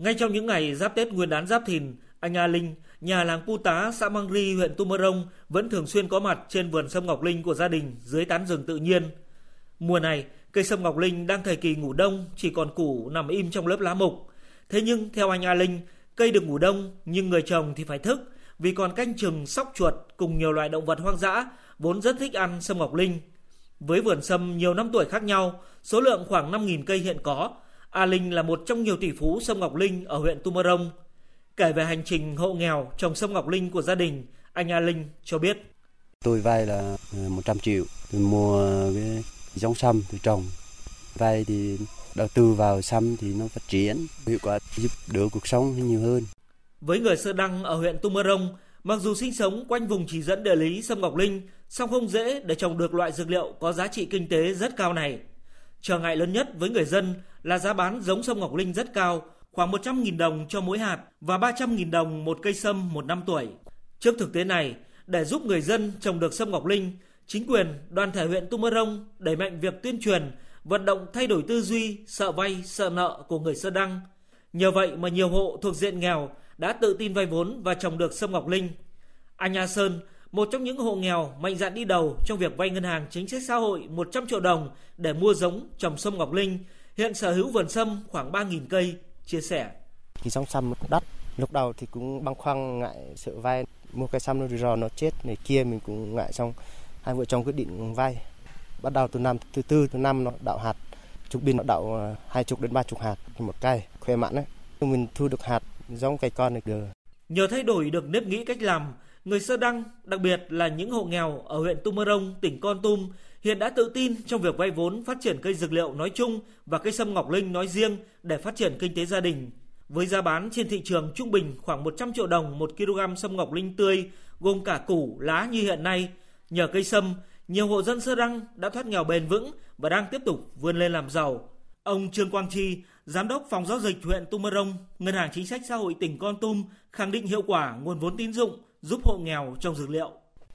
Ngay trong những ngày giáp Tết Nguyên đán Giáp Thìn, anh A Linh, nhà làng Pu Tá, xã Mang Ri, huyện Tumorong vẫn thường xuyên có mặt trên vườn sâm ngọc linh của gia đình dưới tán rừng tự nhiên. Mùa này, cây sâm ngọc linh đang thời kỳ ngủ đông, chỉ còn củ nằm im trong lớp lá mục. Thế nhưng theo anh A Linh, cây được ngủ đông nhưng người trồng thì phải thức vì còn canh chừng sóc chuột cùng nhiều loại động vật hoang dã vốn rất thích ăn sâm ngọc linh. Với vườn sâm nhiều năm tuổi khác nhau, số lượng khoảng 5.000 cây hiện có, A Linh là một trong nhiều tỷ phú sâm ngọc linh ở huyện Tumorong. Kể về hành trình hộ nghèo trồng sâm ngọc linh của gia đình, anh A Linh cho biết. Tôi vay là 100 ờ, triệu, tôi mua cái giống sâm tôi trồng. Vay thì đầu tư vào sâm thì nó phát triển, hiệu quả giúp đỡ cuộc sống nhiều hơn. Với người Sơ Đăng ở huyện Tumorong, mặc dù sinh sống quanh vùng chỉ dẫn địa lý sâm ngọc linh, song không dễ để trồng được loại dược liệu có giá trị kinh tế rất cao này. Trở ngại lớn nhất với người dân là giá bán giống sâm ngọc linh rất cao, khoảng 100.000 đồng cho mỗi hạt và 300.000 đồng một cây sâm một năm tuổi. Trước thực tế này, để giúp người dân trồng được sâm ngọc linh, chính quyền, đoàn thể huyện Tumorong đẩy mạnh việc tuyên truyền, vận động thay đổi tư duy, sợ vay, sợ nợ của người Sơ Đăng. Nhờ vậy mà nhiều hộ thuộc diện nghèo đã tự tin vay vốn và trồng được sâm ngọc linh. Anh A Sơn, một trong những hộ nghèo mạnh dạn đi đầu trong việc vay ngân hàng chính sách xã hội 100 triệu đồng để mua giống trồng sâm ngọc linh, hiện sở hữu vườn sâm khoảng 3.000 cây, chia sẻ. Khi giống sâm đắt, lúc đầu thì cũng băn khoăn ngại sợ vay, mua cây sâm nó rò nó chết này kia mình cũng ngại xong hai vợ chồng quyết định vay. Bắt đầu từ năm thứ tư thứ năm nó đậu hạt, chục pin nó đậu à, hai chục đến ba chục hạt một cây, khỏe mạnh đấy. Mình thu được hạt giống cây con được được. Nhờ thay đổi được nếp nghĩ cách làm, người Sơ Đăng, đặc biệt là những hộ nghèo ở huyện Tumorong, tỉnh Con Tum, hiện đã tự tin trong việc vay vốn phát triển cây dược liệu nói chung và cây sâm ngọc linh nói riêng để phát triển kinh tế gia đình. Với giá bán trên thị trường trung bình khoảng 100 triệu đồng một kg sâm ngọc linh tươi, gồm cả củ, lá như hiện nay, nhờ cây sâm, nhiều hộ dân Sơ Đăng đã thoát nghèo bền vững và đang tiếp tục vươn lên làm giàu. Ông Trương Quang Chi, Giám đốc Phòng Giao dịch huyện Tumorong, Ngân hàng Chính sách Xã hội tỉnh Con Tum khẳng định hiệu quả nguồn vốn tín dụng giúp hộ nghèo trong dược liệu.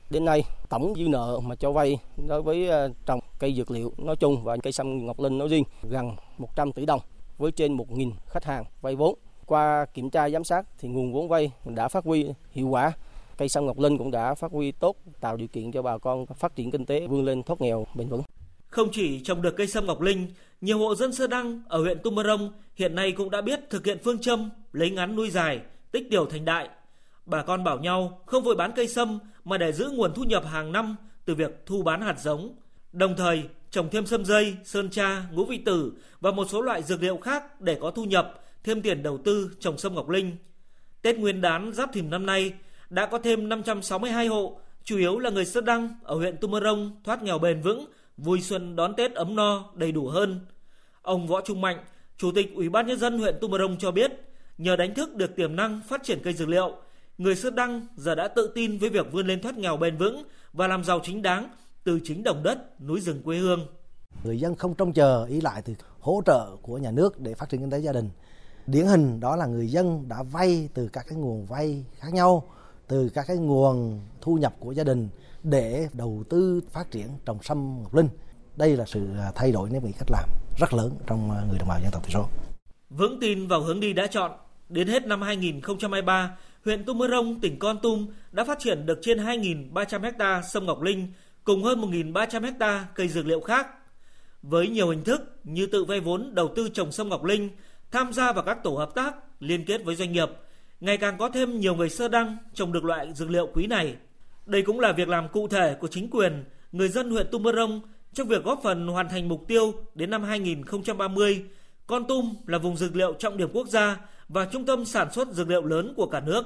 Đến nay, tổng dư nợ mà cho vay đối với ờ, trồng cây dược liệu nói chung và cây sâm ngọc linh nói riêng gần 100 tỷ đồng với trên 1.000 khách hàng vay vốn. Qua kiểm tra giám sát thì nguồn vốn vay đã phát huy hiệu quả. Cây sâm ngọc linh cũng đã phát huy tốt, tạo điều kiện cho bà con phát triển kinh tế vươn lên thoát nghèo bền vững. Không chỉ trồng được cây sâm ngọc linh, nhiều hộ dân Sơ Đăng ở huyện Tumorong hiện nay cũng đã biết thực hiện phương châm lấy ngắn nuôi dài, tích tiểu thành đại. Bà con bảo nhau không vội bán cây sâm mà để giữ nguồn thu nhập hàng năm từ việc thu bán hạt giống. Đồng thời trồng thêm sâm dây, sơn tra, ngũ vị tử và một số loại dược liệu khác để có thu nhập, thêm tiền đầu tư trồng sâm ngọc linh. Tết Nguyên đán Giáp Thìn năm nay đã có thêm 562 hộ, chủ yếu là người Sơ Đăng ở huyện Tumorong thoát nghèo bền vững vui xuân đón Tết ấm no, đầy đủ hơn. Ông Võ Trung Mạnh, Chủ tịch Ủy ban nhân dân huyện Tumorong cho biết, nhờ đánh thức được tiềm năng phát triển cây dược liệu, người Sơn Đăng giờ đã tự tin với việc vươn lên thoát nghèo bền vững và làm giàu chính đáng từ chính đồng đất, núi rừng quê hương. Người dân không trông chờ ý lại từ hỗ trợ của nhà nước để phát triển kinh tế gia đình. Điển hình đó là người dân đã vay từ các cái nguồn vay khác nhau, từ các cái nguồn thu nhập của gia đình để đầu tư phát triển trồng sâm ngọc linh. Đây là sự à, thay đổi nếp nghĩ cách làm rất lớn trong à, người đồng bào dân tộc thiểu số. Vững tin vào hướng đi đã chọn, đến hết năm 2023, huyện Tu Mơ Rông, tỉnh Con Tum đã phát triển được trên 2.300 ha sâm ngọc linh cùng hơn 1.300 ha cây dược liệu khác. Với nhiều hình thức như tự vay vốn đầu tư trồng sâm ngọc linh, tham gia vào các tổ hợp tác, liên kết với doanh nghiệp, ngày càng có thêm nhiều người sơ đăng trồng được loại dược liệu quý này. Đây cũng là việc làm cụ thể của chính quyền, người dân huyện Tu Mơ Rông trong việc góp phần hoàn thành mục tiêu đến năm 2030. Con Tum là vùng dược liệu trọng điểm quốc gia và trung tâm sản xuất dược liệu lớn của cả nước.